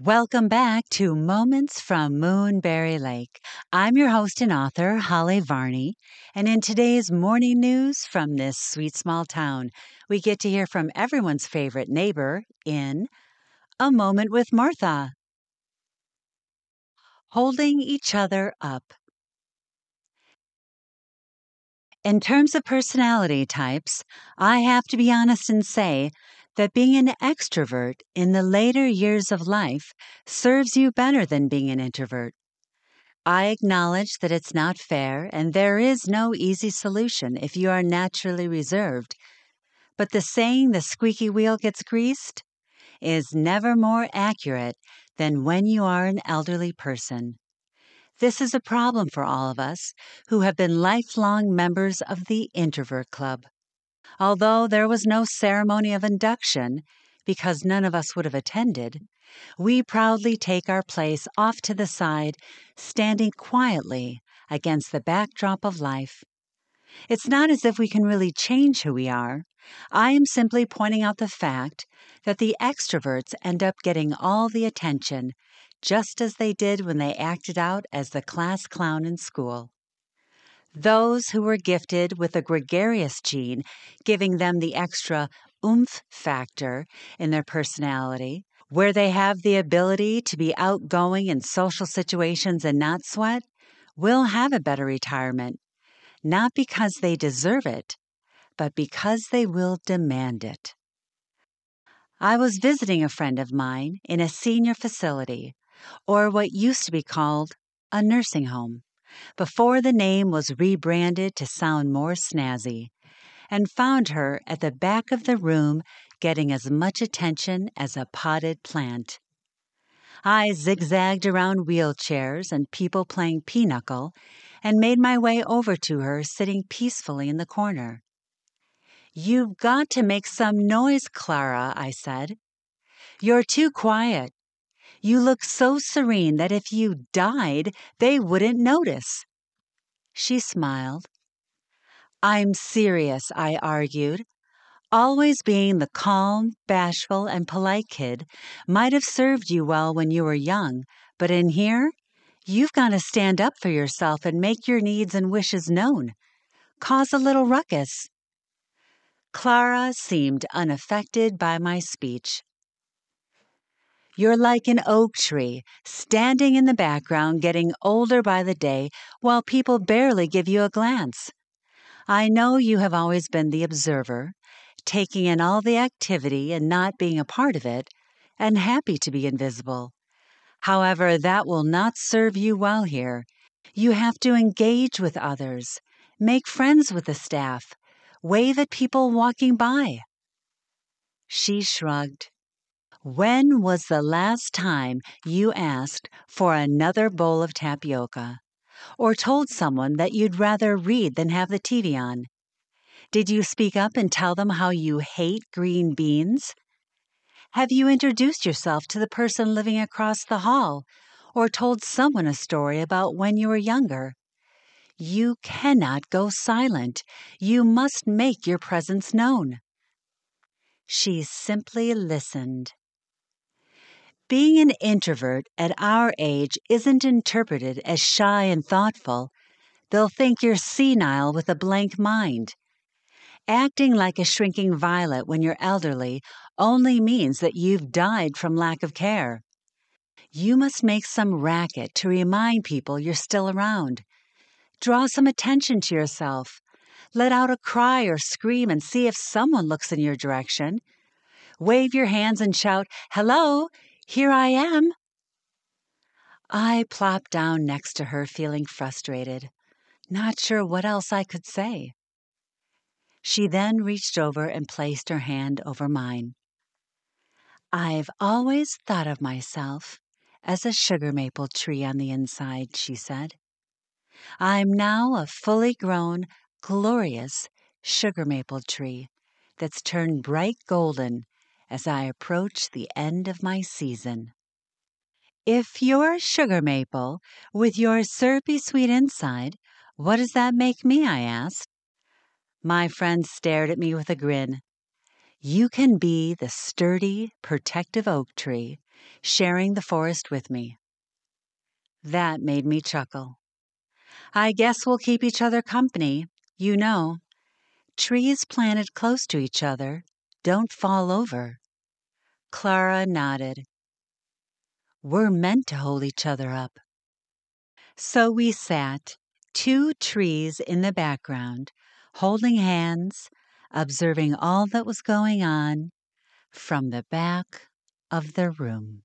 Welcome back to Moments from Moonberry Lake. I'm your host and author, Holly Varney, and in today's morning news from this sweet small town, we get to hear from everyone's favorite neighbor in A Moment with Martha. Holding each other up. In terms of personality types, I have to be honest and say that being an extrovert in the later years of life serves you better than being an introvert. I acknowledge that it's not fair and there is no easy solution if you are naturally reserved. But the saying the squeaky wheel gets greased is never more accurate than when you are an elderly person. This is a problem for all of us who have been lifelong members of the Introvert Club. Although there was no ceremony of induction, because none of us would have attended, we proudly take our place off to the side, standing quietly against the backdrop of life. It's not as if we can really change who we are. I am simply pointing out the fact that the extroverts end up getting all the attention, just as they did when they acted out as the class clown in school. Those who were gifted with a gregarious gene, giving them the extra oomph factor in their personality, where they have the ability to be outgoing in social situations and not sweat, will have a better retirement, not because they deserve it, but because they will demand it. I was visiting a friend of mine in a senior facility, or what used to be called a nursing home before the name was rebranded to sound more snazzy, and found her at the back of the room getting as much attention as a potted plant. I zigzagged around wheelchairs and people playing pinochle and made my way over to her sitting peacefully in the corner. You've got to make some noise, Clara, I said. You're too quiet. You look so serene that if you died, they wouldn't notice. She smiled. I'm serious, I argued. Always being the calm, bashful, and polite kid might have served you well when you were young, but in here, you've got to stand up for yourself and make your needs and wishes known. Cause a little ruckus. Clara seemed unaffected by my speech. You're like an oak tree, standing in the background, getting older by the day, while people barely give you a glance. I know you have always been the observer, taking in all the activity and not being a part of it, and happy to be invisible. However, that will not serve you well here. You have to engage with others, make friends with the staff, wave at people walking by. She shrugged. When was the last time you asked for another bowl of tapioca? Or told someone that you'd rather read than have the TV on? Did you speak up and tell them how you hate green beans? Have you introduced yourself to the person living across the hall or told someone a story about when you were younger? You cannot go silent. You must make your presence known. She simply listened. Being an introvert at our age isn't interpreted as shy and thoughtful. They'll think you're senile with a blank mind. Acting like a shrinking violet when you're elderly only means that you've died from lack of care. You must make some racket to remind people you're still around. Draw some attention to yourself. Let out a cry or scream and see if someone looks in your direction. Wave your hands and shout, Hello, here I am. I plopped down next to her, feeling frustrated, not sure what else I could say. She then reached over and placed her hand over mine. I've always thought of myself as a sugar maple tree on the inside, she said. I'm now a fully grown, glorious sugar maple tree that's turned bright golden as I approach the end of my season. If you're sugar maple with your syrupy sweet inside, what does that make me? I asked. My friend stared at me with a grin. You can be the sturdy, protective oak tree, sharing the forest with me. That made me chuckle. I guess we'll keep each other company. You know, trees planted close to each other don't fall over. Clara nodded. We're meant to hold each other up. So we sat, two trees in the background, holding hands, observing all that was going on from the back of the room.